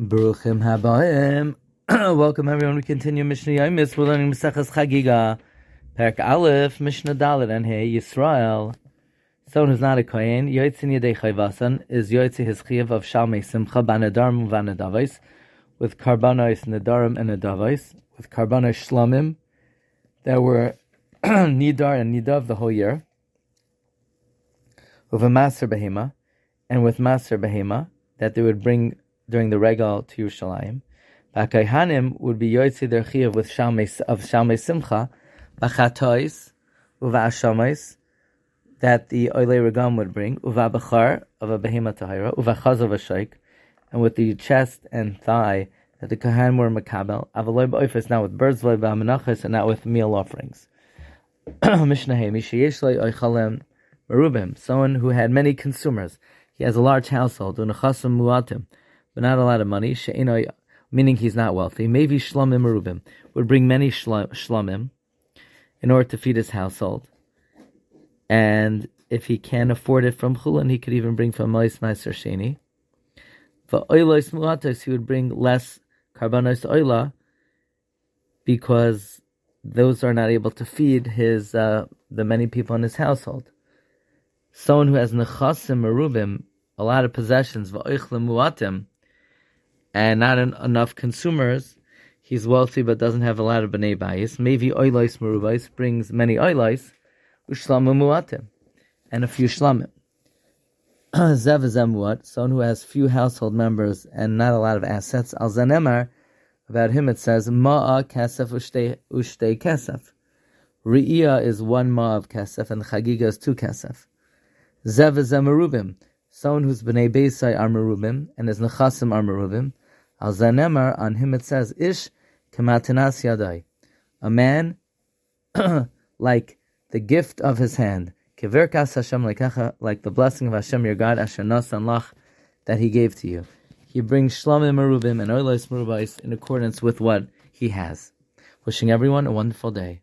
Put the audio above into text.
Baruchim Habaim. Welcome everyone. We continue Mishnah Yomis. We're learning Maseches Chagiga, Perek Aleph, Mishnah Dalit, and Hey Yisrael. Someone who's not a Kohen, Yoitzin Yedei Chayvasan, is Yoitzi his Chiyav of Shalmei Simcha, Banadarim Vanadavais, with Karbanos Nadarim and Nadavais, with Karbanos Shlamim, that were Nidar and Nidav the whole year, with a Master Behema, and with Master Behema, that they would bring during the regal to Yerushalayim. Bakayhanim would be yoytzi their with shalmei of shalmei simcha, bachatois uva'ashamais that the oile regam would bring uva'bachar of a behema tahira uva'chaz of a sheik, and with the chest and thigh that the kahan were makabel avaloi ba'oifes not with birds loy ba'amenachas and not with meal offerings. Mishnah Mishayesh oichalem merubim, someone who had many consumers. He has a large household, unachasim muatim but not a lot of money. Meaning he's not wealthy. Maybe shlomim merubim would bring many shlomim in order to feed his household. And if he can't afford it from chulin, he could even bring from mois meiser sheni. For oilos muatos, he would bring less karbanos oila because those are not able to feed his uh, the many people in his household. Someone who has nechasim merubim, a lot of possessions, va'oichlem muatim, and not en- enough consumers, he's wealthy but doesn't have a lot of bnei bayis. Maybe oilais merubais brings many oilais, ushlamim muatim, and a few shlamim. Zev zemuat, someone who has few household members and not a lot of assets. Al zanemar, about him it says ma'a kasef ushte ushte kasef. Re'iyah is one ma of kasef and chagiga is two kasef. Zev zemerubim, someone whose bnei beisai are merubim and his nechasim are merubim. Al Zanemar, on him it says, Ish kamatinas yadai. A man like the gift of his hand. Kiverkas Hashem lekacha, like the blessing of Hashem your God, Asher lach, that he gave to you. He brings shlamim merubim and oilos merubais in accordance with what he has. Wishing everyone a wonderful day.